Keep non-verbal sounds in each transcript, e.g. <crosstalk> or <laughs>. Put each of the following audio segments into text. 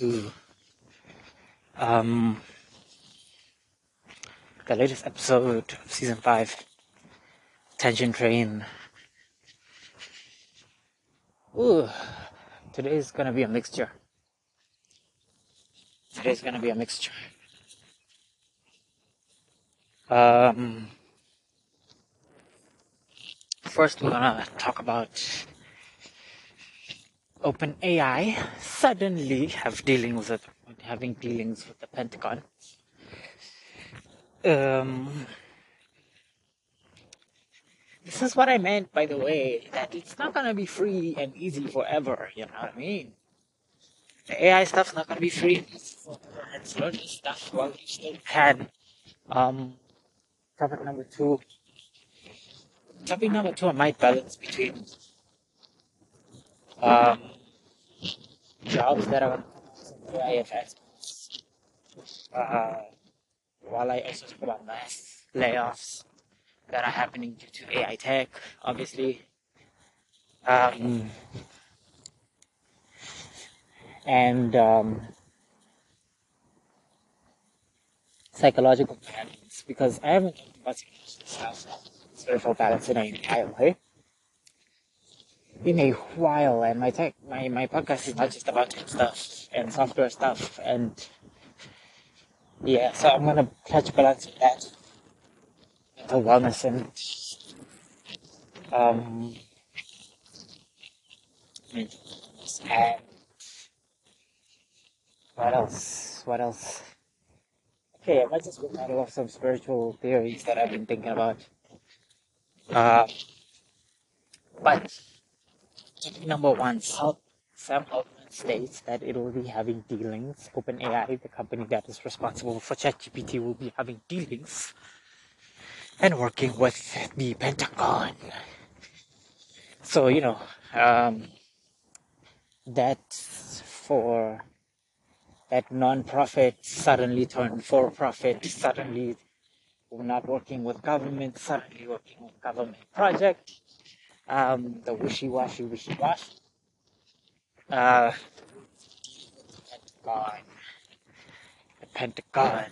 to um the latest episode of season five, Tangent Train. Ooh, today is gonna be a mixture. Today's gonna be a mixture. Um, first we're gonna talk about OpenAI suddenly have dealings with having dealings with the Pentagon. Um, this is what I meant, by the way, that it's not gonna be free and easy forever. You know what I mean? The AI stuff's not gonna be free learning stuff while you still can. Um, topic number two. Topic number two, I might balance between um, jobs that are AIFS. Uh, while I also talk about mass layoffs that are happening due to AI tech, obviously. Um, and um, psychological balance, because I haven't talked about spiritual balance in a while, hey? In a while, and my tech, my, my podcast is not just about tech stuff and software stuff, and yeah, so I'm gonna touch balance with that, mental wellness, and um, and what else? What else? Okay, I might just rattle off some spiritual theories that I've been thinking about. Uh, but number one, Sam Altman states that it will be having dealings. OpenAI, the company that is responsible for ChatGPT, will be having dealings and working with the Pentagon. So you know, um, that for that non-profit suddenly turned for-profit, suddenly not working with government, suddenly working with government project. Um, the wishy-washy, wishy-washy. Uh, Pentagon. The Pentagon.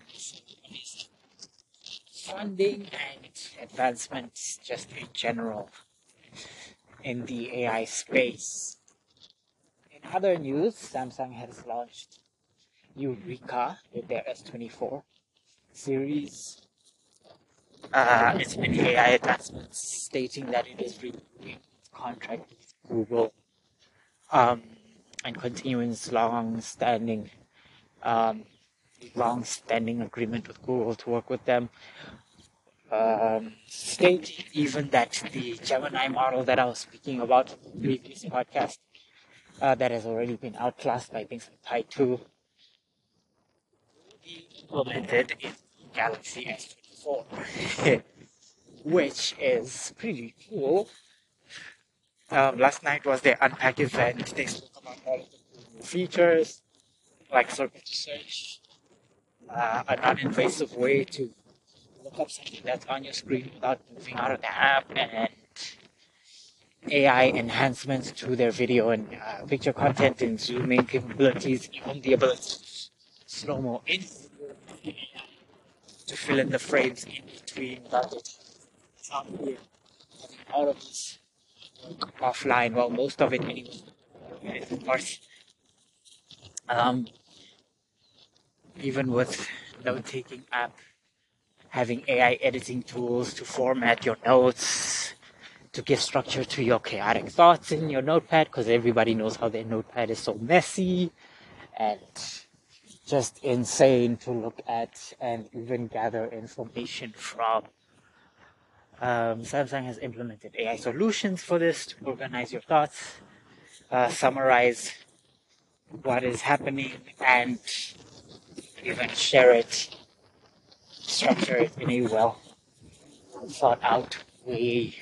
Funding and advancements just in general in the AI space. In other news, Samsung has launched Eureka with their S24 series. Uh, it's been AI advancements stating that it is renewing its contract with Google um, and continuing its long-standing um, long-standing agreement with Google to work with them. Um, stating even that the Gemini model that I was speaking about in the previous podcast uh, that has already been outclassed by things like Pi 2 implemented in Galaxy S24, <laughs> which is pretty cool. Um, last night was their unpack event. They spoke about all of the new features, like to search, uh, a non-invasive way to look up something that's on your screen without moving out of the app, and AI enhancements to their video and uh, picture content and zooming capabilities, even the ability to slow mo in to fill in the frames in between it having all of this offline. Well, most of it anyway. Of course, um, even with note-taking app, having AI editing tools to format your notes, to give structure to your chaotic thoughts in your notepad, because everybody knows how their notepad is so messy and just insane to look at and even gather information from. Um, Samsung has implemented AI solutions for this to organize your thoughts, uh, summarize what is happening, and even share it, structure it in a well thought out way.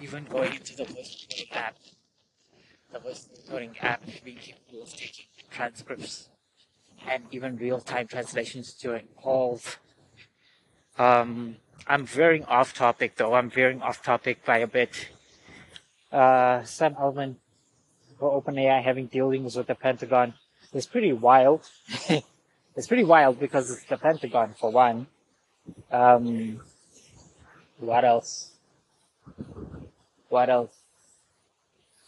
Even going into the voice app the voice encoding app being capable of taking transcripts and even real-time translations during calls. Um, I'm veering off topic though. I'm veering off topic by a bit. Uh, Sam Altman for OpenAI having dealings with the Pentagon is pretty wild. <laughs> it's pretty wild because it's the Pentagon for one. Um, what else? What else?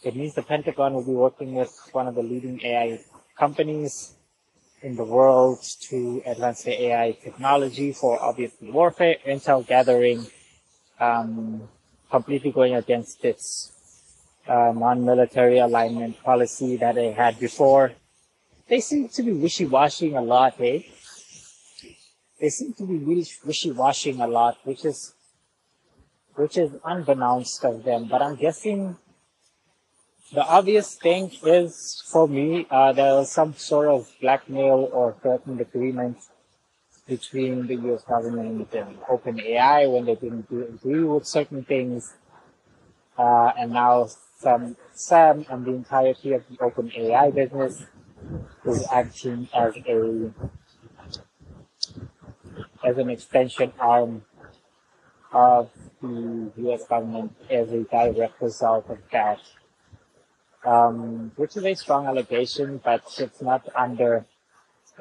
It means the Pentagon will be working with one of the leading AI companies in the world to advance the AI technology for obviously warfare, intel gathering, um, completely going against its uh, non-military alignment policy that they had before. They seem to be wishy-washy a lot, eh? They seem to be really wishy-washy a lot, which is which is unbeknownst of them. But I'm guessing the obvious thing is for me, uh, there was some sort of blackmail or threatened agreement between the US government and OpenAI when they didn't agree with certain things. Uh, and now some, Sam and the entirety of the OpenAI business is acting as a, as an extension arm of the US government as a direct result of that um, which is a strong allegation, but it's not under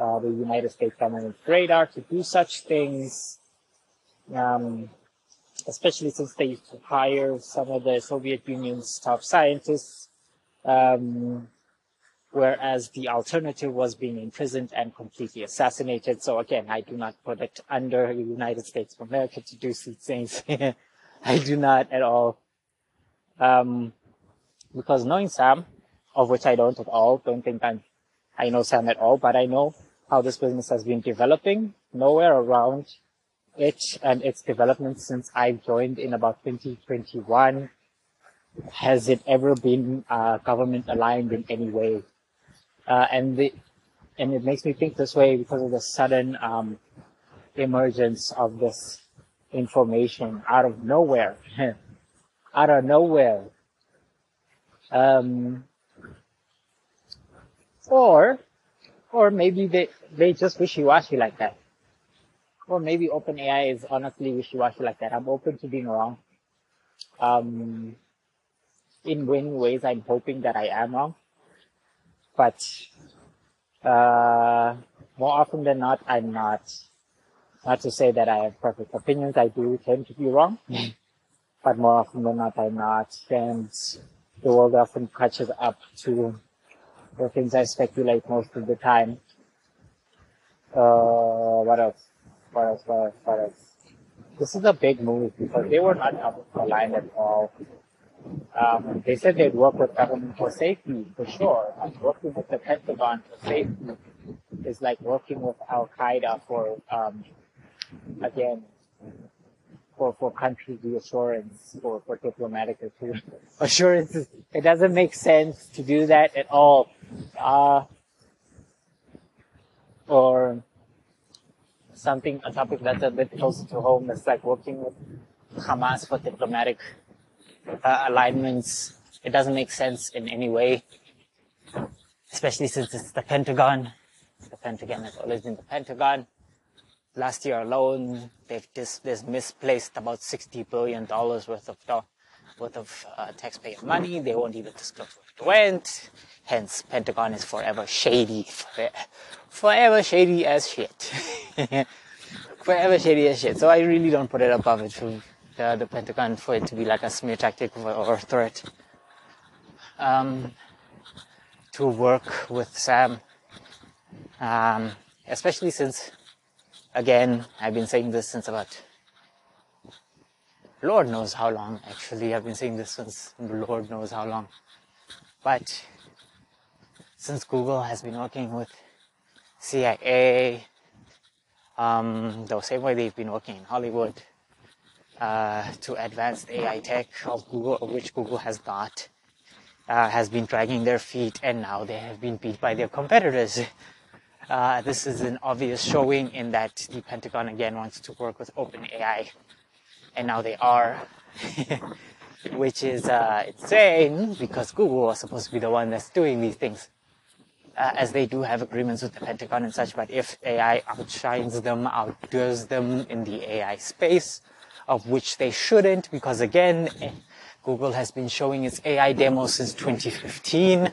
uh, the United States government's radar to do such things, um, especially since they used hire some of the Soviet Union's top scientists, um, whereas the alternative was being imprisoned and completely assassinated. So again, I do not put it under the United States of America to do these things. <laughs> I do not at all. Um, because knowing Sam, of which I don't at all, don't think I'm, I know Sam at all, but I know how this business has been developing nowhere around it and its development since I joined in about 2021. Has it ever been uh, government aligned in any way? Uh, and the, and it makes me think this way because of the sudden um, emergence of this information out of nowhere, <laughs> out of nowhere. Um, or, or maybe they, they just wishy-washy like that. Or maybe OpenAI is honestly wishy-washy like that. I'm open to being wrong. Um, in many ways, I'm hoping that I am wrong. But, uh, more often than not, I'm not. Not to say that I have perfect opinions. I do tend to be wrong. <laughs> but more often than not, I'm not. And the world often catches up to the things I speculate most of the time. Uh, what else? What else? What else? What else? This is a big move because they were not aligned at all. Um, they said they'd work with government for safety, for sure. And working with the Pentagon for safety is like working with Al Qaeda for, um, again, for, for country reassurance or for diplomatic <laughs> assurances. It doesn't make sense to do that at all. Uh, or something, a topic that's a bit closer to home that's like working with Hamas for diplomatic uh, alignments. It doesn't make sense in any way, especially since it's the Pentagon. The Pentagon has always been the Pentagon last year alone, they've dis- they've misplaced about sixty billion dollars worth of worth of uh, taxpayer money. They won't even disclose where it went. Hence, Pentagon is forever shady, forever shady as shit, <laughs> forever shady as shit. So I really don't put it above it to the, the Pentagon for it to be like a smear tactic or, or threat. Um, to work with Sam, um, especially since again, I've been saying this since about Lord knows how long. Actually, I've been saying this since Lord knows how long. But since Google has been working with CIA, um, the same way they've been working in Hollywood uh, to advance AI tech of Google, which Google has not, uh, has been dragging their feet, and now they have been beat by their competitors. Uh, this is an obvious showing in that the Pentagon again wants to work with OpenAI, and now they are, <laughs> which is uh, insane because Google was supposed to be the one that's doing these things, uh, as they do have agreements with the Pentagon and such. But if AI outshines them, outdoes them in the AI space, of which they shouldn't, because again, Google has been showing its AI demos since 2015.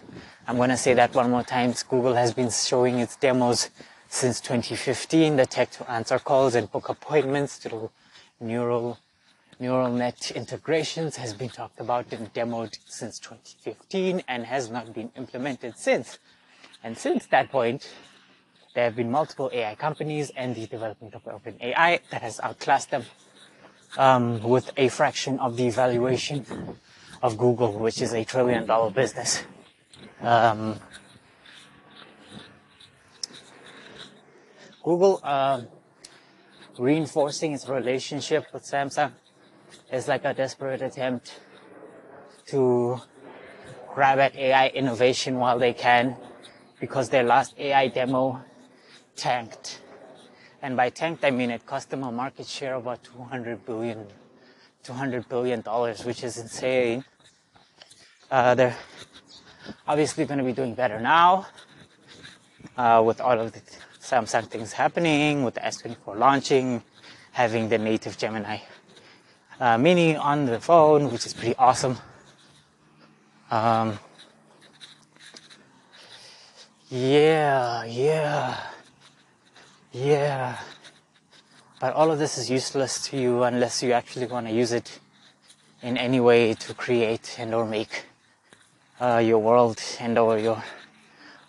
I'm going to say that one more time. Google has been showing its demos since 2015. The tech to answer calls and book appointments through neural neural net integrations has been talked about and demoed since 2015 and has not been implemented since. And since that point, there have been multiple AI companies and the development of OpenAI that has outclassed them um, with a fraction of the valuation of Google, which is a trillion dollar business. Um, Google uh, reinforcing its relationship with Samsung is like a desperate attempt to grab at AI innovation while they can because their last AI demo tanked. And by tanked, I mean it cost them a market share of about 200 billion, 200 billion dollars, which is insane. Uh, they're obviously going to be doing better now uh, with all of the Samsung things happening, with the S24 launching, having the native Gemini uh, Mini on the phone, which is pretty awesome. Um, yeah, yeah, yeah. But all of this is useless to you unless you actually want to use it in any way to create and or make uh, your world and or your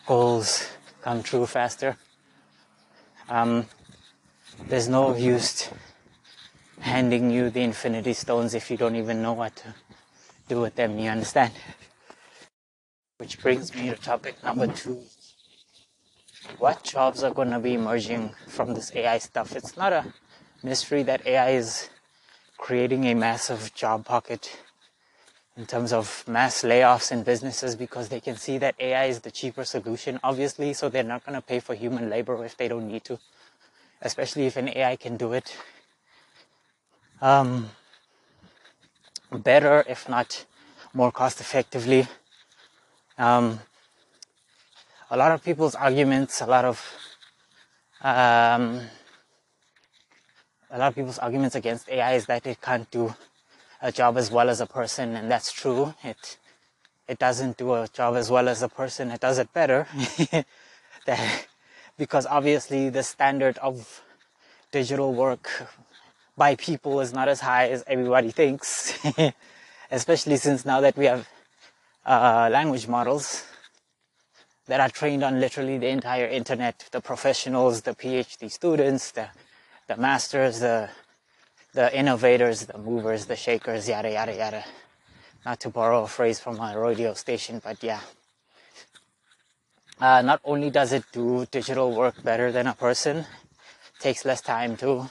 goals come true faster. Um, there's no use handing you the infinity stones if you don't even know what to do with them. You understand? Which brings me to topic number two. What jobs are going to be emerging from this AI stuff? It's not a mystery that AI is creating a massive job pocket in terms of mass layoffs in businesses because they can see that AI is the cheaper solution, obviously, so they're not going to pay for human labor if they don't need to, especially if an AI can do it um, better, if not more cost effectively. Um, a lot of people's arguments, a lot of um, a lot of people's arguments against AI is that it can't do a job as well as a person, and that's true. It it doesn't do a job as well as a person. It does it better, <laughs> that, because obviously the standard of digital work by people is not as high as everybody thinks, <laughs> especially since now that we have uh, language models that are trained on literally the entire internet, the professionals, the PhD students, the, the masters, the, the innovators, the movers, the shakers, yada, yada, yada. Not to borrow a phrase from a radio station, but yeah. Uh, not only does it do digital work better than a person, takes less time too,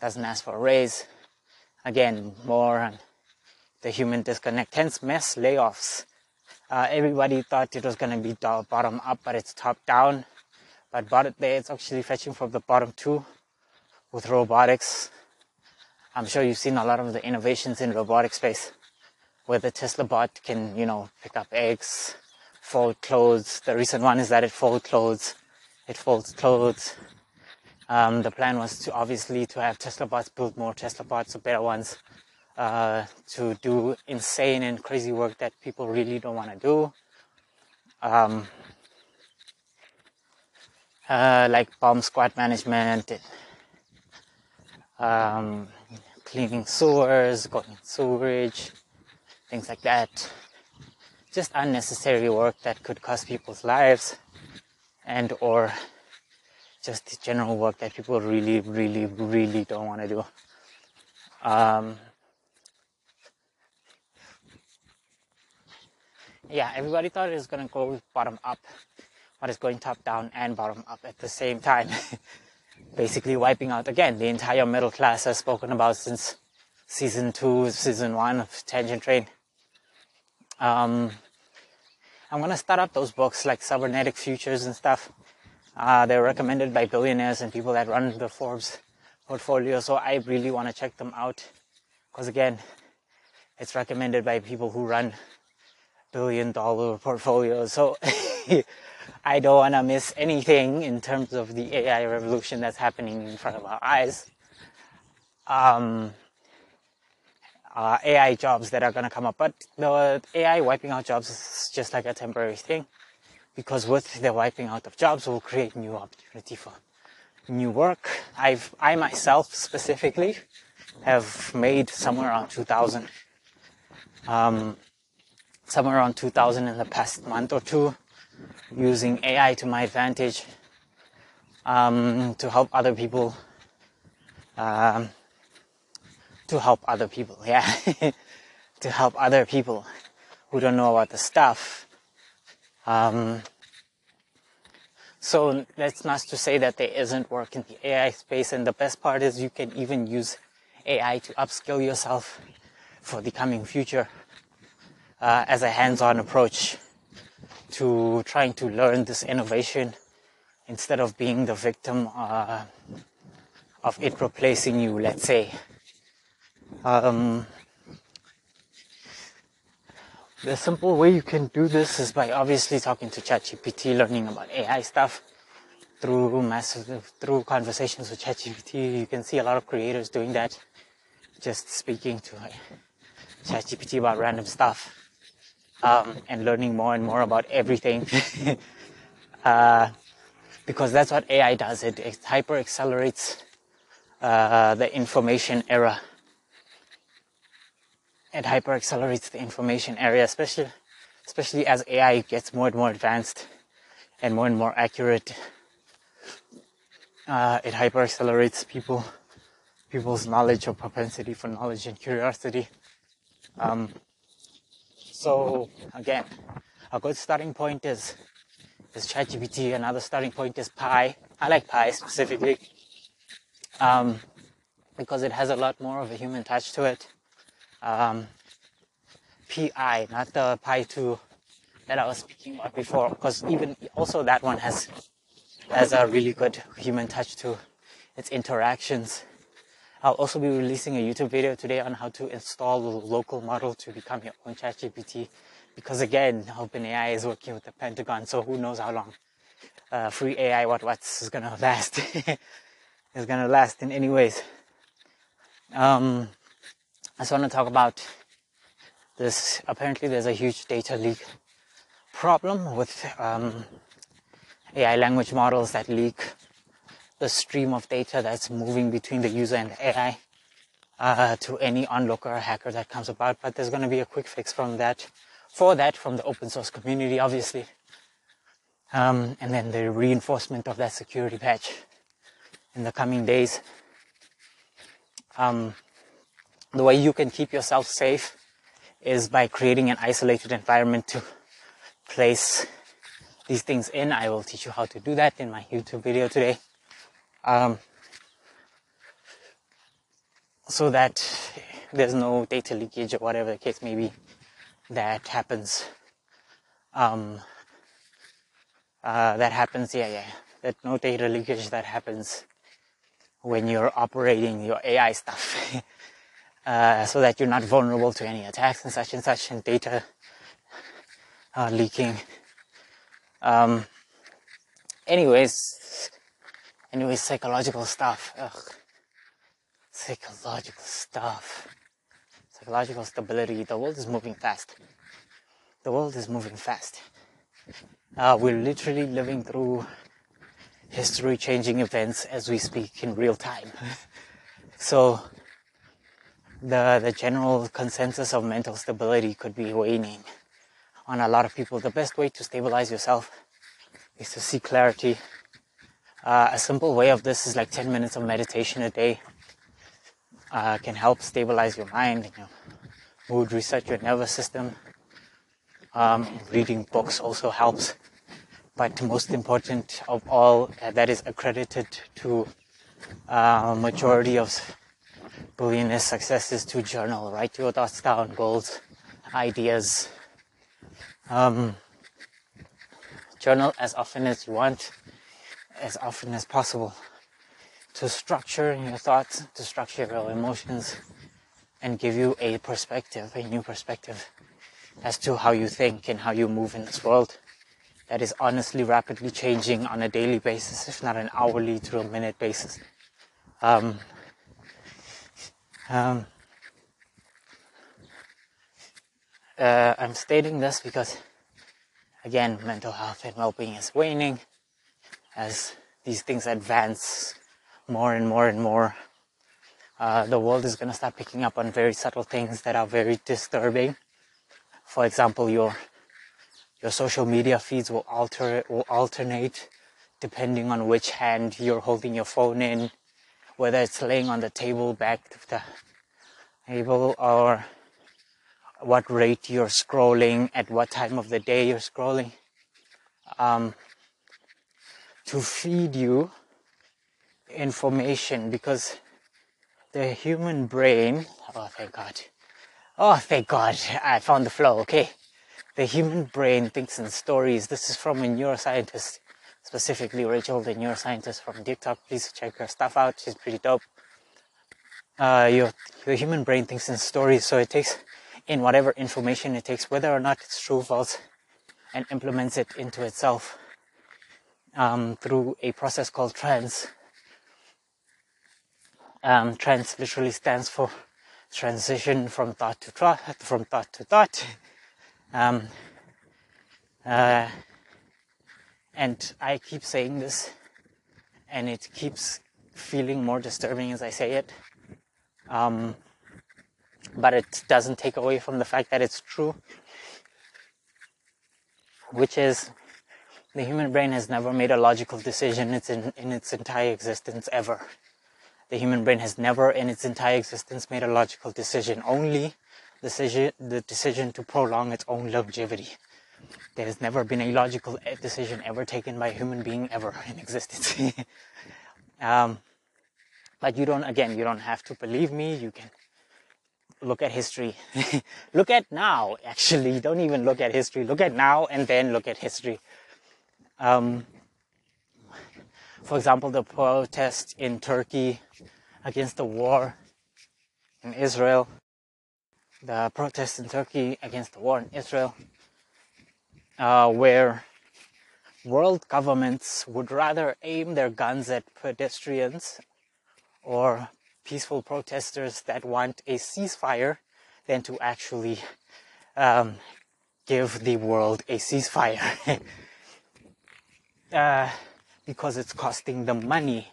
doesn't ask for a raise. Again, more on the human disconnect, hence mass layoffs. Uh, everybody thought it was going to be bottom up, but it's top down. But bottom there, it's actually fetching from the bottom too with robotics. I'm sure you've seen a lot of the innovations in robotic space where the Tesla bot can, you know, pick up eggs, fold clothes. The recent one is that it folds clothes. It folds clothes. Um, the plan was to obviously to have Tesla bots build more Tesla bots, so better ones, uh, to do insane and crazy work that people really don't want to do. Um, uh, like bomb squad management, um, cleaning sewers, going sewerage, things like that. Just unnecessary work that could cost people's lives and or just general work that people really, really, really don't want to do. Um, yeah, everybody thought it was going to go bottom up, but it's going top down and bottom up at the same time. <laughs> Basically, wiping out again the entire middle class I've spoken about since season two, season one of Tangent Train. Um, I'm gonna start up those books like Cybernetic Futures and stuff uh, they're recommended by billionaires and people that run the Forbes portfolio. So I really want to check them out because again, it's recommended by people who run billion dollar portfolio. So <laughs> I don't want to miss anything in terms of the AI revolution that's happening in front of our eyes. Um, uh, AI jobs that are going to come up. But the AI wiping out jobs is just like a temporary thing because with the wiping out of jobs will create new opportunity for new work. I've, I myself specifically have made somewhere around 2000, um, somewhere around 2000 in the past month or two using AI to my advantage, um, to help other people, um, to help other people, <laughs> yeah, to help other people who don't know about the stuff. Um, so that's not to say that there isn't work in the AI space. And the best part is you can even use AI to upskill yourself for the coming future uh, as a hands-on approach to trying to learn this innovation instead of being the victim uh, of it replacing you, let's say. Um, the simple way you can do this is by obviously talking to ChatGPT, learning about AI stuff through massive, through conversations with ChatGPT. You can see a lot of creators doing that, just speaking to ChatGPT about random stuff, um, and learning more and more about everything. <laughs> uh, because that's what AI does. It, it hyper accelerates uh, the information era it hyper accelerates the information area, especially especially as AI gets more and more advanced and more and more accurate. Uh, it hyper accelerates people people's knowledge or propensity for knowledge and curiosity. Um, so <laughs> again, a good starting point is is ChatGPT. Another starting point is Pi. I like Pi specifically um, because it has a lot more of a human touch to it um, PI, not the Pi 2 that I was speaking about before, because even also that one has has a really good human touch to its interactions. I'll also be releasing a YouTube video today on how to install the local model to become your own ChatGPT, because again, OpenAI is working with the Pentagon, so who knows how long uh, free AI what what's is gonna <laughs> last. is gonna last in any ways. Um, I just want to talk about this. Apparently, there's a huge data leak problem with um, AI language models that leak the stream of data that's moving between the user and the AI uh, to any onlooker or hacker that comes about. But there's going to be a quick fix from that, for that from the open source community, obviously. Um, and then the reinforcement of that security patch in the coming days. Um, the way you can keep yourself safe is by creating an isolated environment to place these things in. I will teach you how to do that in my YouTube video today. Um, so that there's no data leakage or whatever the case may be that happens. Um, uh, that happens, yeah, yeah. That no data leakage that happens when you're operating your AI stuff. <laughs> uh, so that you're not vulnerable to any attacks and such and such and data uh, leaking. Um, anyways, anyways, psychological stuff. Ugh. Psychological stuff. Psychological stability. The world is moving fast. The world is moving fast. Uh, we're literally living through history changing events as we speak in real time. <laughs> so, the, the general consensus of mental stability could be waning on a lot of people. The best way to stabilize yourself is to see clarity. Uh, a simple way of this is like 10 minutes of meditation a day. Uh, can help stabilize your mind, you know, mood, reset your nervous system. Um, reading books also helps. But most important of all, uh, that is accredited to uh, majority of billionaire success is to journal, write your thoughts down, goals, ideas. Um, journal as often as you want, as often as possible, to structure your thoughts, to structure your emotions, and give you a perspective, a new perspective, as to how you think and how you move in this world that is honestly rapidly changing on a daily basis, if not an hourly to a minute basis. Um, um, uh, I'm stating this because, again, mental health and well-being is waning as these things advance more and more and more. Uh, the world is going to start picking up on very subtle things that are very disturbing. For example, your your social media feeds will alter will alternate depending on which hand you're holding your phone in, whether it's laying on the table back to the table or what rate you're scrolling, at what time of the day you're scrolling, um, to feed you information because the human brain, oh thank God, oh thank God, I found the flow, okay. The human brain thinks in stories. This is from a neuroscientist, specifically Rachel, the neuroscientist from TikTok. Please check her stuff out. She's pretty dope. Uh, your, your human brain thinks in stories, so it takes in whatever information it takes, whether or not it's true, or false, and implements it into itself um, through a process called trans. Um, trans literally stands for transition from thought to thought, from thought to thought. Um, uh, and I keep saying this, and it keeps feeling more disturbing as I say it. Um, but it doesn't take away from the fact that it's true, which is the human brain has never made a logical decision in, in its entire existence ever. The human brain has never in its entire existence made a logical decision, only decision, the decision to prolong its own longevity. There has never been a logical decision ever taken by a human being ever in existence. <laughs> um, but you don't, again, you don't have to believe me. You can look at history. <laughs> look at now, actually. Don't even look at history. Look at now and then look at history. Um, for example, the protest in Turkey against the war in Israel, the protests in Turkey against the war in Israel, uh, where world governments would rather aim their guns at pedestrians or peaceful protesters that want a ceasefire than to actually um, give the world a ceasefire. <laughs> uh, because it's costing them money.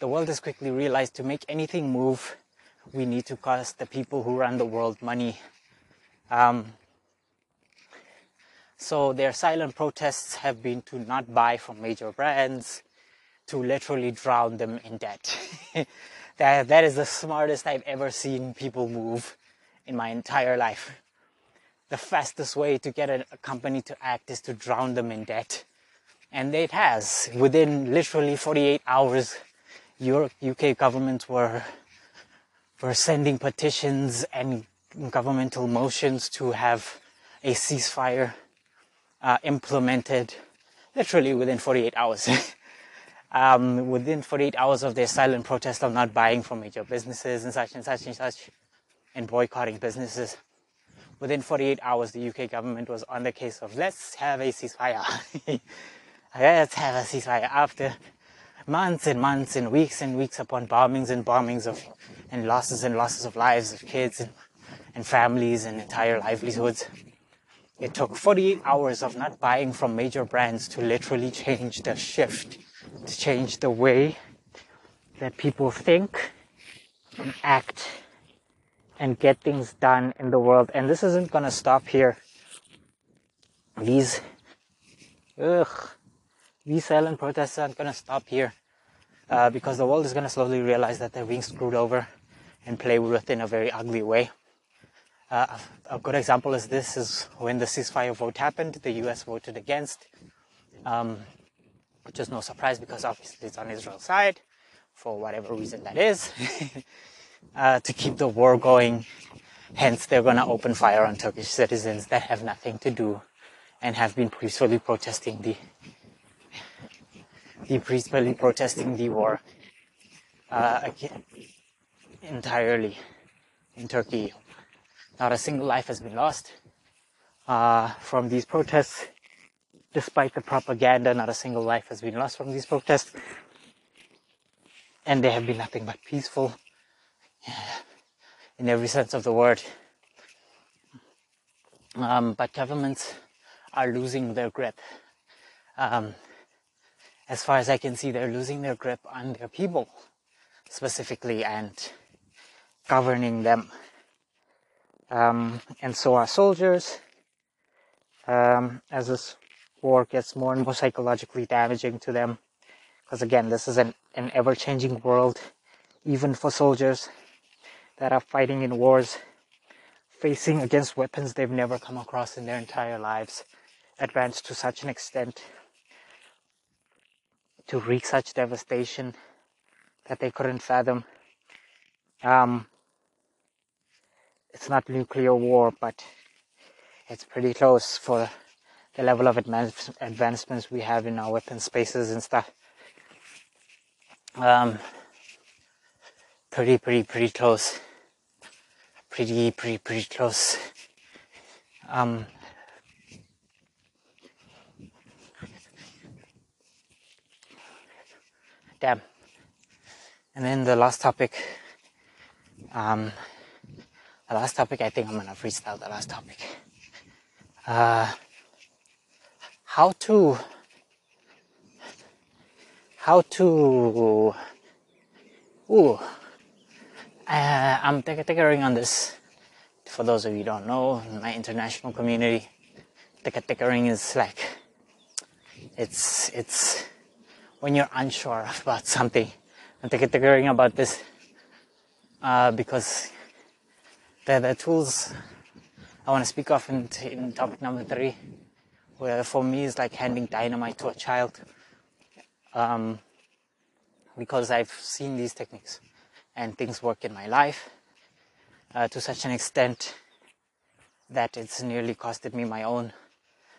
The world has quickly realized to make anything move, we need to cost the people who run the world money. Um, so their silent protests have been to not buy from major brands, to literally drown them in debt. <laughs> that that is the smartest I've ever seen people move in my entire life. The fastest way to get a, a company to act is to drown them in debt. And it has. Within literally 48 hours, your UK government were were sending petitions and governmental motions to have a ceasefire uh, implemented literally within 48 hours. <laughs> um, within 48 hours of their silent protest of not buying from major businesses and such and such and such, and boycotting businesses. Within 48 hours, the UK government was on the case of let's have a ceasefire. <laughs> let's have a ceasefire after months and months and weeks and weeks upon bombings and bombings of and losses and losses of lives of kids and, and families and entire livelihoods. It took 48 hours of not buying from major brands to literally change the shift to change the way that people think and act and get things done in the world. And this isn't going to stop here. These, ugh, these silent protests aren't going to stop here uh, because the world is going to slowly realize that they're being screwed over and play with in a very ugly way. Uh, a good example is this is when the ceasefire vote happened, the US voted against. Um, which is no surprise because obviously it's on Israel's side for whatever reason that is, <laughs> uh, to keep the war going. Hence, they're going to open fire on Turkish citizens that have nothing to do and have been peacefully protesting the peacefully protesting the war uh, entirely in Turkey. Not a single life has been lost uh, from these protests despite the propaganda, not a single life has been lost from these protests. And they have been nothing but peaceful in every sense of the word. Um, but governments are losing their grip. Um, as far as I can see, they're losing their grip on their people specifically and governing them. Um, and so are soldiers. Um, as this war gets more and more psychologically damaging to them, because again, this is an, an ever-changing world, even for soldiers that are fighting in wars, facing against weapons they've never come across in their entire lives, advanced to such an extent to wreak such devastation that they couldn't fathom. Um, it's not nuclear war, but it's pretty close for the level of advance, advancements we have in our weapon spaces and stuff. Um, pretty, pretty, pretty close. Pretty, pretty, pretty close. Um, damn. And then the last topic, um, the last topic, I think I'm gonna freestyle the last topic. Uh, how to, how to, ooh, uh, I'm tickering on this. For those of you don't know, in my international community, tickering is like, it's, it's, when you're unsure about something. I'm tickering about this, uh, because the, the tools I want to speak of in, in topic number three, where for me is like handing dynamite to a child, um, because I've seen these techniques and things work in my life uh, to such an extent that it's nearly costed me my own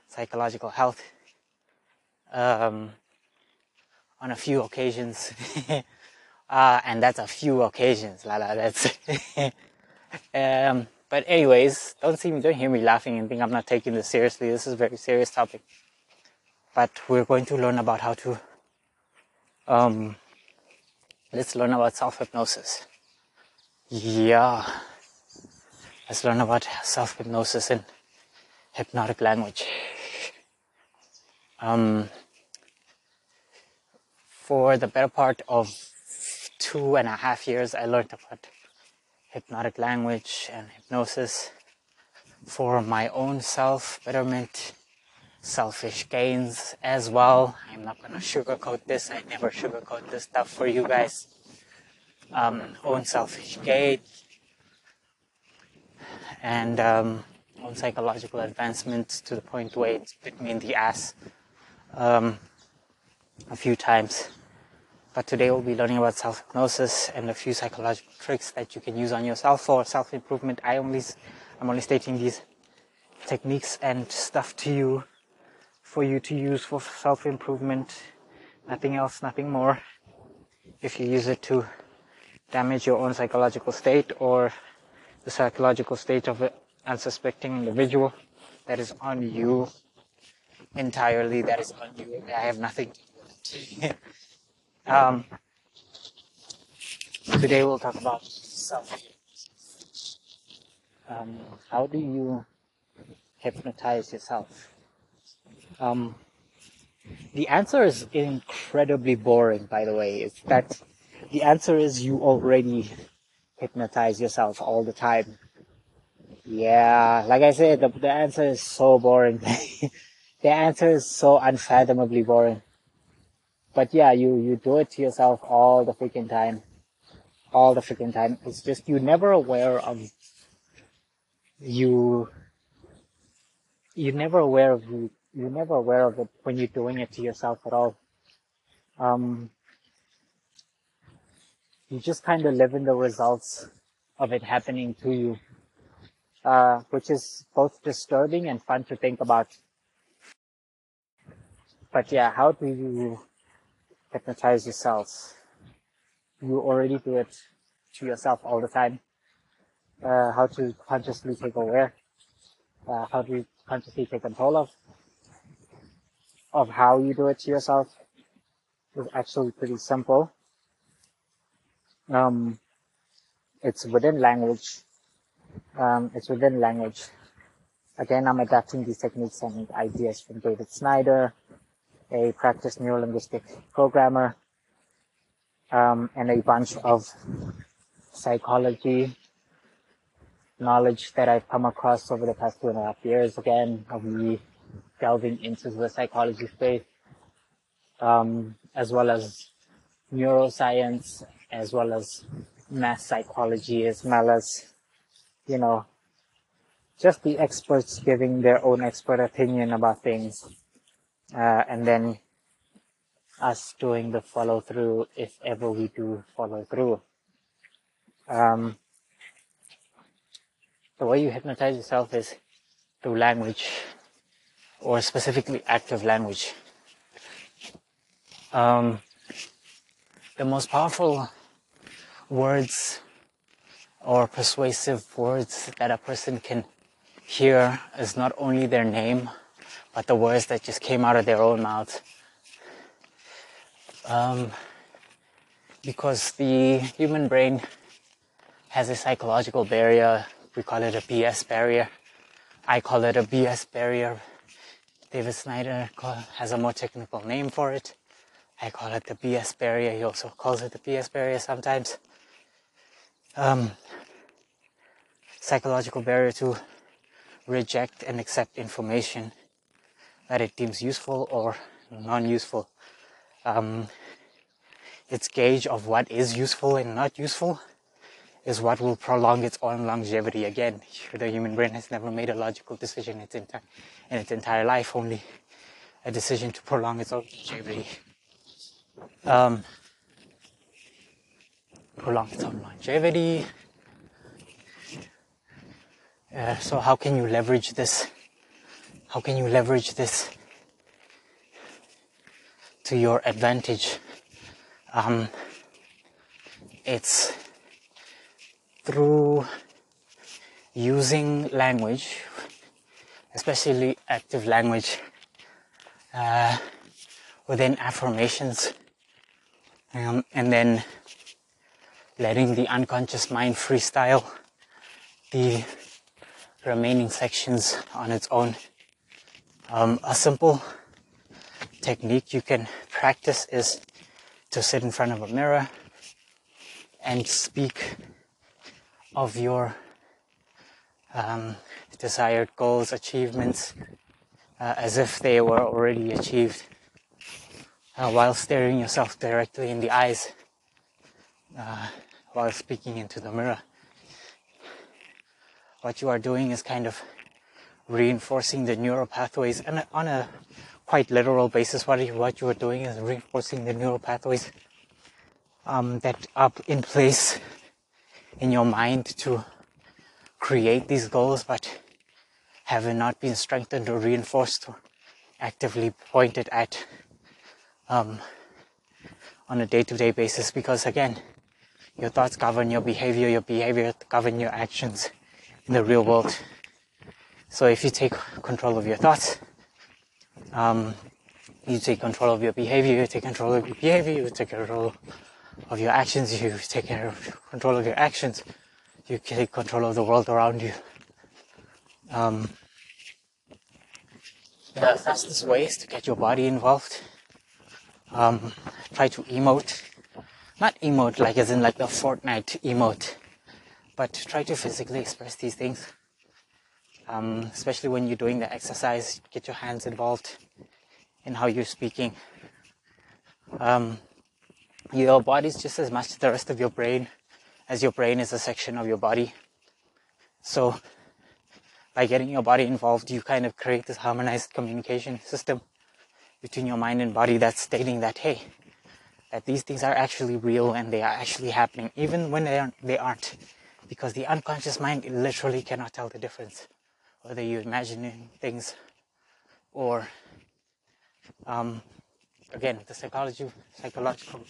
psychological health. Um, on a few occasions. <laughs> uh, and that's a few occasions, Lala. That's, <laughs> um, but anyways, don't see me, don't hear me laughing and think I'm not taking this seriously. This is a very serious topic. But we're going to learn about how to, um, let's learn about self-hypnosis. Yeah. Let's learn about self-hypnosis in hypnotic language. Um, for the better part of two and a half years, I learned about hypnotic language and hypnosis for my own self betterment, selfish gains as well. I'm not gonna sugarcoat this. I never sugarcoat this stuff for you guys. Um, own selfish gain and um, own psychological advancement to the point where it's bit me in the ass. Um, a few times. But today we'll be learning about self-hypnosis and a few psychological tricks that you can use on yourself for self-improvement. I only, I'm only stating these techniques and stuff to you for you to use for self-improvement. Nothing else, nothing more. If you use it to damage your own psychological state or the psychological state of an unsuspecting individual, that is on you entirely. That is on you. I have nothing um, today we'll talk about self. Um, how do you hypnotize yourself? Um, the answer is incredibly boring, by the way. It's that the answer is you already hypnotize yourself all the time. Yeah, like I said, the, the answer is so boring. <laughs> the answer is so unfathomably boring but yeah, you, you do it to yourself all the freaking time. All the freaking time. It's just you're never aware of you, you're never aware of you, you're never aware of it when you're doing it to yourself at all. Um, you just kind of live in the results of it happening to you, uh, which is both disturbing and fun to think about. But yeah, how do you hypnotize yourself. You already do it to yourself all the time. Uh, how to consciously take aware, uh, how to consciously take control of, of how you do it to yourself is actually pretty simple. Um, it's within language. Um, it's within language. Again, I'm adapting these techniques and ideas from David Snyder, a practiced neurolinguistic programmer, um, and a bunch of psychology knowledge that I've come across over the past two and a half years. Again, of me delving into the psychology space, um, as well as neuroscience, as well as mass psychology, as well as, you know, just the experts giving their own expert opinion about things. Uh, and then us doing the follow through if ever we do follow through. Um, the way you hypnotize yourself is through language or specifically active language. Um, the most powerful words or persuasive words that a person can hear is not only their name, but the words that just came out of their own mouths. Um, because the human brain has a psychological barrier. We call it a BS barrier. I call it a BS barrier. David Snyder has a more technical name for it. I call it the BS barrier. He also calls it the BS barrier sometimes. Um, psychological barrier to reject and accept information that it deems useful or non-useful. Um, its gauge of what is useful and not useful is what will prolong its own longevity. Again, the human brain has never made a logical decision its enti- in its entire life, only a decision to prolong its own longevity. Um, prolong its own longevity. Uh, so how can you leverage this? How can you leverage this to your advantage? Um, it's through using language, especially active language, uh, within affirmations, um, and then letting the unconscious mind freestyle the remaining sections on its own. Um, a simple technique you can practice is to sit in front of a mirror and speak of your um, desired goals, achievements, uh, as if they were already achieved, uh, while staring yourself directly in the eyes, uh, while speaking into the mirror. What you are doing is kind of reinforcing the neural pathways and on a quite literal basis what you, what you are doing is reinforcing the neural pathways um, that are in place in your mind to create these goals but have not been strengthened or reinforced or actively pointed at um, on a day-to-day basis because again your thoughts govern your behavior your behavior govern your actions in the real world. So if you take control of your thoughts, um, you take control of your behavior, you take control of your behavior, you take control of your actions, you take control of your actions, you take control of the world around you. Um, the fastest ways to get your body involved. Um, try to emote, not emote like as in like the Fortnite emote, but try to physically express these things. Um, especially when you're doing the exercise, get your hands involved in how you're speaking. Um, your body is just as much the rest of your brain as your brain is a section of your body. So, by getting your body involved, you kind of create this harmonized communication system between your mind and body that's stating that, hey, that these things are actually real and they are actually happening, even when they aren't. They aren't because the unconscious mind literally cannot tell the difference whether you're imagining things or um, again the psychology psychological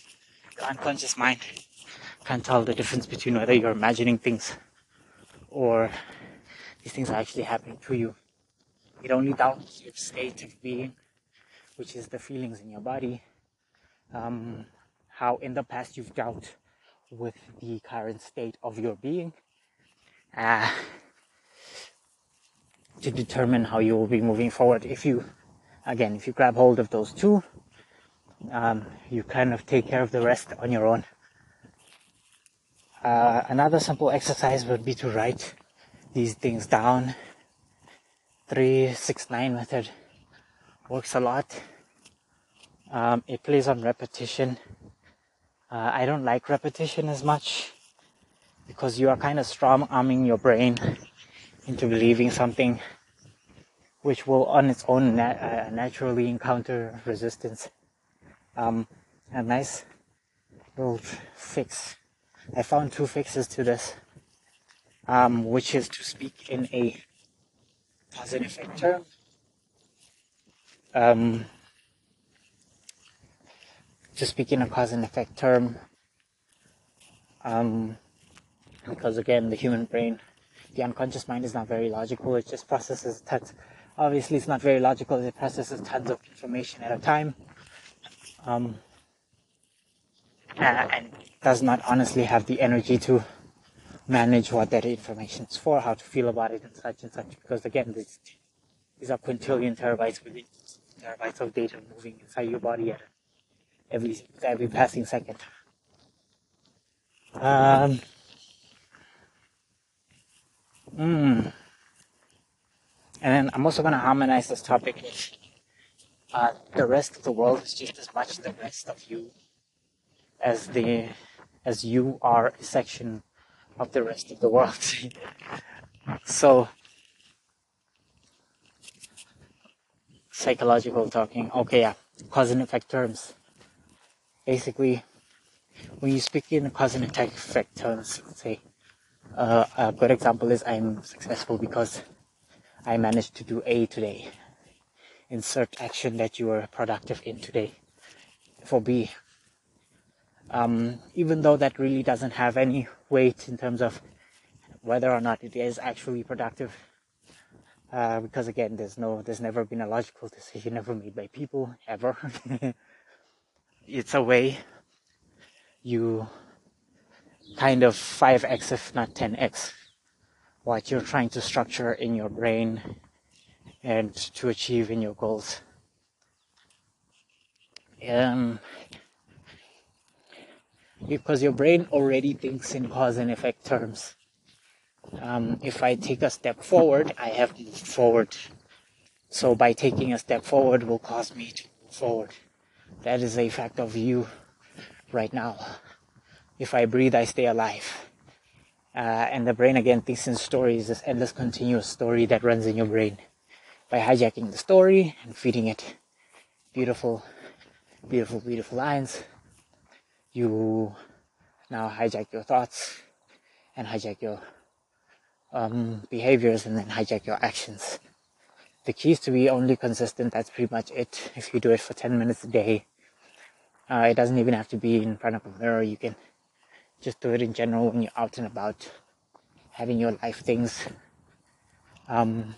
the unconscious mind can't tell the difference between whether you're imagining things or these things are actually happening to you it only doubts your state of being which is the feelings in your body um, how in the past you've dealt with the current state of your being. Uh, to determine how you will be moving forward. If you, again, if you grab hold of those two, um, you kind of take care of the rest on your own. Uh, another simple exercise would be to write these things down. Three, six, nine method works a lot. Um, it plays on repetition. Uh, I don't like repetition as much because you are kind of strong arming your brain into believing something which will on its own nat- uh, naturally encounter resistance. Um, a nice little fix. I found two fixes to this, um, which is to speak in a cause and effect term. Um, to speak in a cause and effect term, um, because again, the human brain, the unconscious mind is not very logical. It just processes tons. Obviously, it's not very logical. It processes tons of information at a time, um, and does not honestly have the energy to manage what that information is for, how to feel about it, and such and such. Because again, these, these are quintillion terabytes within terabytes of data moving inside your body at every every passing second. Um, mm. And then I'm also going to harmonize this topic with uh, the rest of the world is just as much the rest of you as the as you are a section of the rest of the world. <laughs> so psychological talking. Okay, yeah, cause and effect terms. Basically, when you speak in cause and effect terms, say uh, a good example is I'm successful because I managed to do A today. Insert action that you were productive in today. For B, um, even though that really doesn't have any weight in terms of whether or not it is actually productive. Uh, because again, there's no, there's never been a logical decision ever made by people ever. <laughs> it's a way you kind of 5x if not 10x what you're trying to structure in your brain and to achieve in your goals. Um, because your brain already thinks in cause and effect terms. Um, if I take a step forward, I have moved forward. So by taking a step forward will cause me to move forward. That is a fact of you right now. If I breathe, I stay alive. Uh, and the brain again thinks in stories, this endless continuous story that runs in your brain. By hijacking the story and feeding it beautiful, beautiful, beautiful lines, you now hijack your thoughts and hijack your um, behaviors and then hijack your actions. The key is to be only consistent. That's pretty much it. If you do it for 10 minutes a day, uh, it doesn't even have to be in front of a mirror. You can just do it in general when you're out and about, having your life things. Um,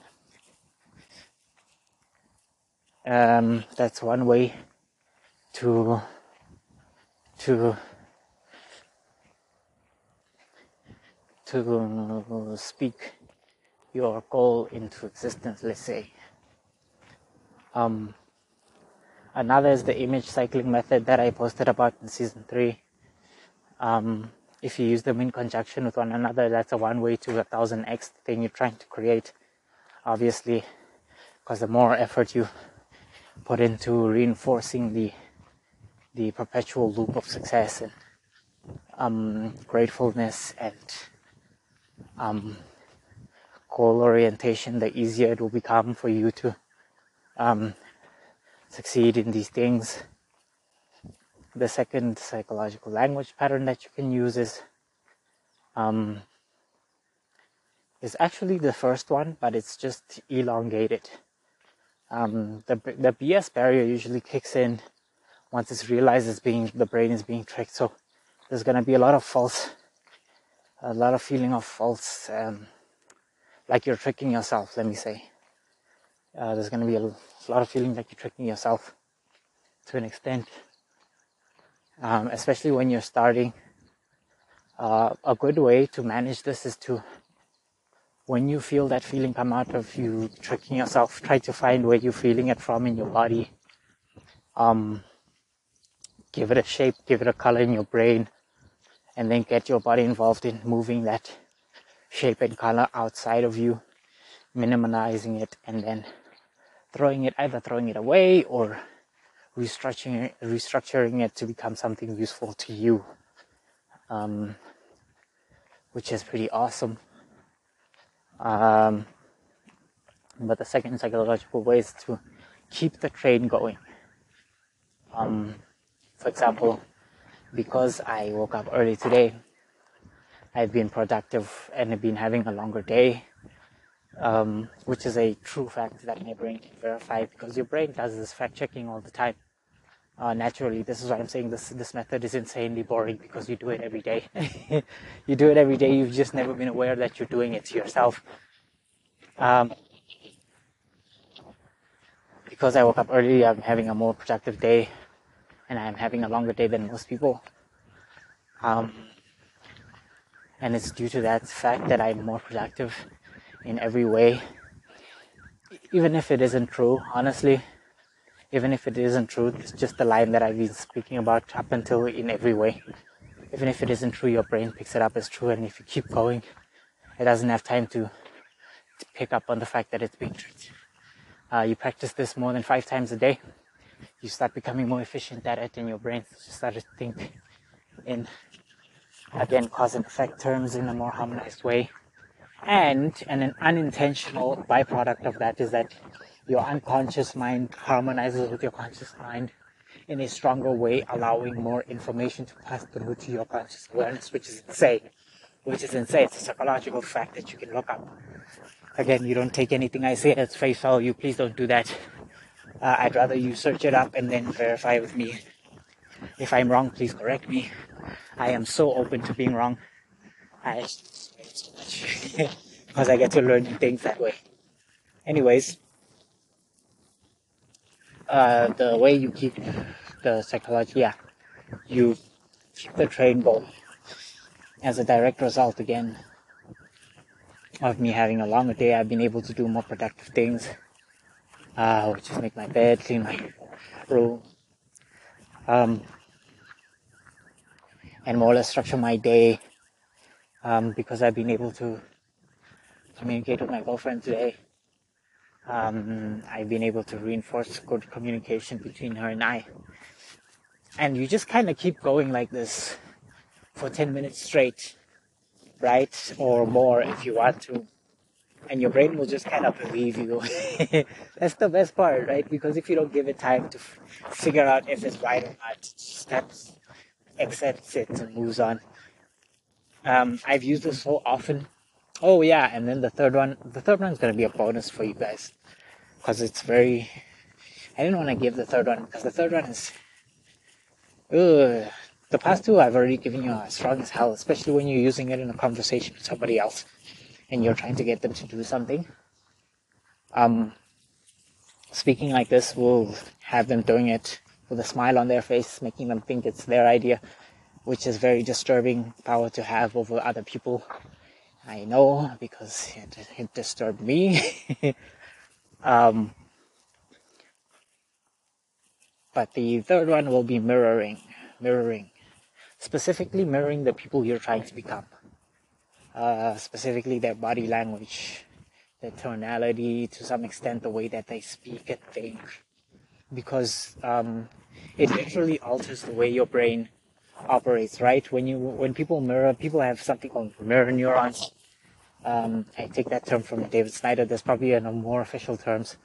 um, that's one way to to to speak your goal into existence let's say um, another is the image cycling method that i posted about in season 3 um, if you use them in conjunction with one another that's a one way to a thousand x thing you're trying to create obviously because the more effort you put into reinforcing the the perpetual loop of success and um, gratefulness and um, goal orientation, the easier it will become for you to um, succeed in these things. The second psychological language pattern that you can use is um, is actually the first one, but it's just elongated. Um, the the BS barrier usually kicks in once it's realized it's being the brain is being tricked. So there's gonna be a lot of false, a lot of feeling of false, um, like you're tricking yourself. Let me say, uh, there's gonna be a lot of feeling like you're tricking yourself to an extent, um, especially when you're starting. Uh, a good way to manage this is to when you feel that feeling come out of you tricking yourself, try to find where you're feeling it from in your body. Um, give it a shape, give it a color in your brain, and then get your body involved in moving that shape and color outside of you, minimizing it, and then throwing it, either throwing it away or restructuring restructuring it to become something useful to you, um, which is pretty awesome. Um, but the second psychological way is to keep the train going. Um, for example, because I woke up early today, I've been productive and I've been having a longer day, um, which is a true fact that my brain can verify because your brain does this fact checking all the time. Uh, naturally, this is why I'm saying this this method is insanely boring because you do it every day. <laughs> you do it every day. You've just never been aware that you're doing it to yourself. Um, because I woke up early, I'm having a more productive day, and I'm having a longer day than most people. Um, and it's due to that fact that I'm more productive in every way. Even if it isn't true, honestly, even if it isn't true, it's just the line that I've been speaking about up until in every way. Even if it isn't true, your brain picks it up as true, and if you keep going, it doesn't have time to, to pick up on the fact that it's being true. Uh, you practice this more than five times a day, you start becoming more efficient at it, and your brain starts to think in again cause and effect terms in a more harmonized way. And and an unintentional byproduct of that is that your unconscious mind harmonizes with your conscious mind in a stronger way, allowing more information to pass through to your conscious awareness, which is insane. Which is insane. It's a psychological fact that you can look up. Again, you don't take anything I say as face value. Please don't do that. Uh, I'd rather you search it up and then verify with me. If I'm wrong, please correct me. I am so open to being wrong. I <laughs> because I get to learn things that way. Anyways, uh, the way you keep the psychology, yeah, you keep the train going. As a direct result, again, of me having a longer day, I've been able to do more productive things, uh, which make my bed, clean my room, um, and more or less structure my day, um, because I've been able to communicate with my girlfriend today um, I've been able to reinforce good communication between her and I. And you just kind of keep going like this for 10 minutes straight, right? Or more if you want to. And your brain will just kind of believe you. <laughs> That's the best part, right? Because if you don't give it time to f- figure out if it's right or not, just accepts it and moves on. Um, I've used this so often Oh yeah, and then the third one, the third one is gonna be a bonus for you guys, because it's very. I didn't want to give the third one because the third one is. Ugh. The past two I've already given you as strong as hell, especially when you're using it in a conversation with somebody else, and you're trying to get them to do something. Um, speaking like this will have them doing it with a smile on their face, making them think it's their idea, which is very disturbing power to have over other people I know because it, it disturbed me. <laughs> um, but the third one will be mirroring, mirroring, specifically mirroring the people you're trying to become. Uh, specifically their body language, their tonality, to some extent the way that they speak and think, because um, it literally alters the way your brain operates, right? When you when people mirror, people have something called mirror neurons. Um, I take that term from David Snyder. There's probably a more official terms.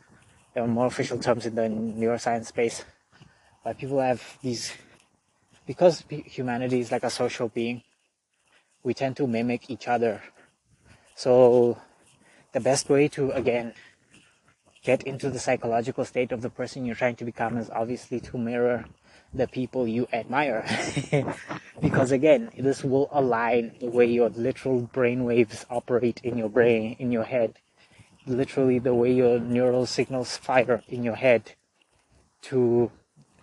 There are more official terms in the neuroscience space, but people have these because humanity is like a social being. We tend to mimic each other. So the best way to again get into the psychological state of the person you're trying to become is obviously to mirror the people you admire. <laughs> because again, this will align the way your literal brain waves operate in your brain, in your head. Literally the way your neural signals fire in your head to,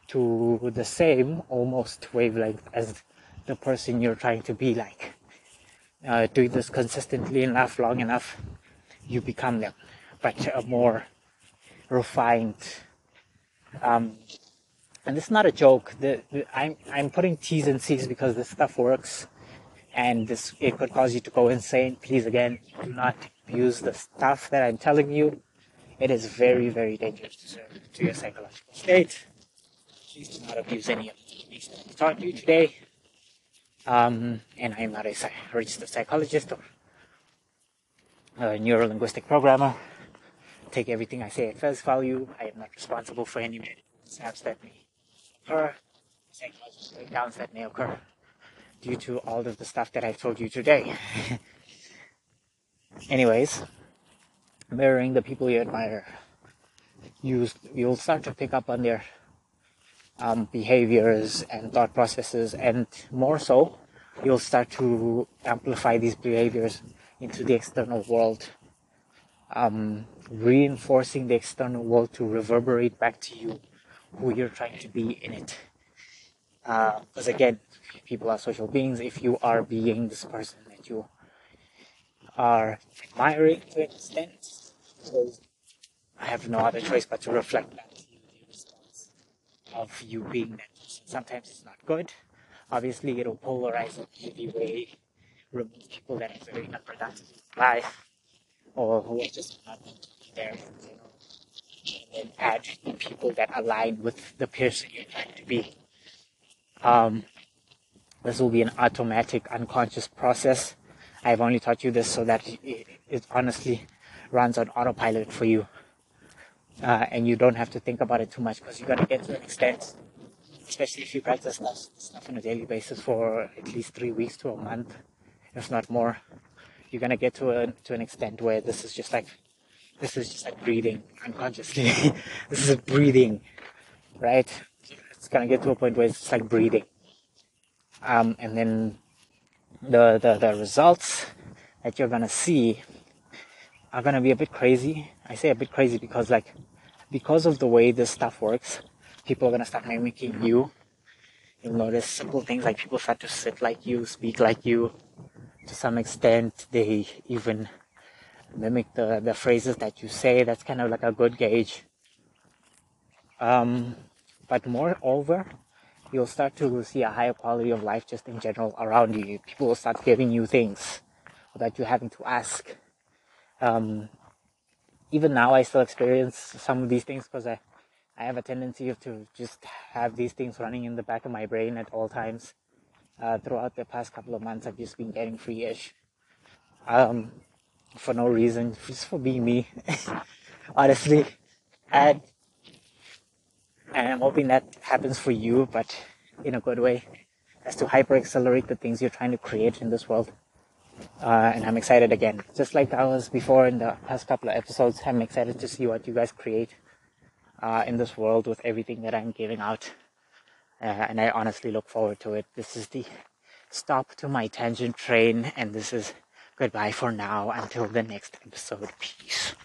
to the same almost wavelength as the person you're trying to be like. Uh, doing this consistently enough, long enough, you become them, but a more refined. Um, and this is not a joke. The, the, I'm I'm putting T's and C's because this stuff works, and this it could cause you to go insane. Please again, do not use the stuff that I'm telling you. It is very very dangerous to, your psychological state. Please do not abuse any of the I've taught you today. Um, and I am not a registered psychologist or a neuro-linguistic programmer. Take everything I say at face value. I am not responsible for any mishaps that psychological breakdowns that may occur due to all of the stuff that I've told you today. <laughs> Anyways, mirroring the people you admire, you you'll start to pick up on their um, behaviors and thought processes, and more so, you'll start to amplify these behaviors into the external world, um, reinforcing the external world to reverberate back to you who you're trying to be in it. Because uh, again, people are social beings. If you are being this person that you are admiring to an extent, I have no other choice but to reflect that to the response of you being that person. Sometimes it's not good. Obviously, it'll polarize in a heavy way, remove people that are very unproductive in life, or who are just not meant to be there, and then add people that align with the person you're trying to be. Um, this will be an automatic, unconscious process. I've only taught you this so that it, it honestly runs on autopilot for you. Uh, and you don't have to think about it too much because you're to get to an extent, especially if you practice stuff, stuff on a daily basis for at least three weeks to a month, if not more. You're going to get to a, to an extent where this is just like, this is just like breathing unconsciously. <laughs> this is breathing, right? It's to get to a point where it's like breathing. Um, and then the, the, the results that you're to see are to be a bit crazy. I say a bit crazy because like, because of the way this stuff works, people are to start mimicking you. You'll notice simple things like people start to sit like you, speak like you. To some extent, they even mimic the, the phrases that you say. That's kind of like a good gauge. Um, but moreover, you'll start to see a higher quality of life just in general around you. People will start giving you things that you're having to ask. Um, even now, I still experience some of these things because I, I have a tendency to just have these things running in the back of my brain at all times. Uh, throughout the past couple of months, I've just been getting free-ish. Um, for no reason, just for being me. <laughs> Honestly, and and I'm hoping that happens for you, but in a good way, as to hyper accelerate the things you're trying to create in this world. Uh, and I'm excited again, just like I was before in the past couple of episodes. I'm excited to see what you guys create uh, in this world with everything that I'm giving out, uh, and I honestly look forward to it. This is the stop to my tangent train, and this is goodbye for now until the next episode. Peace.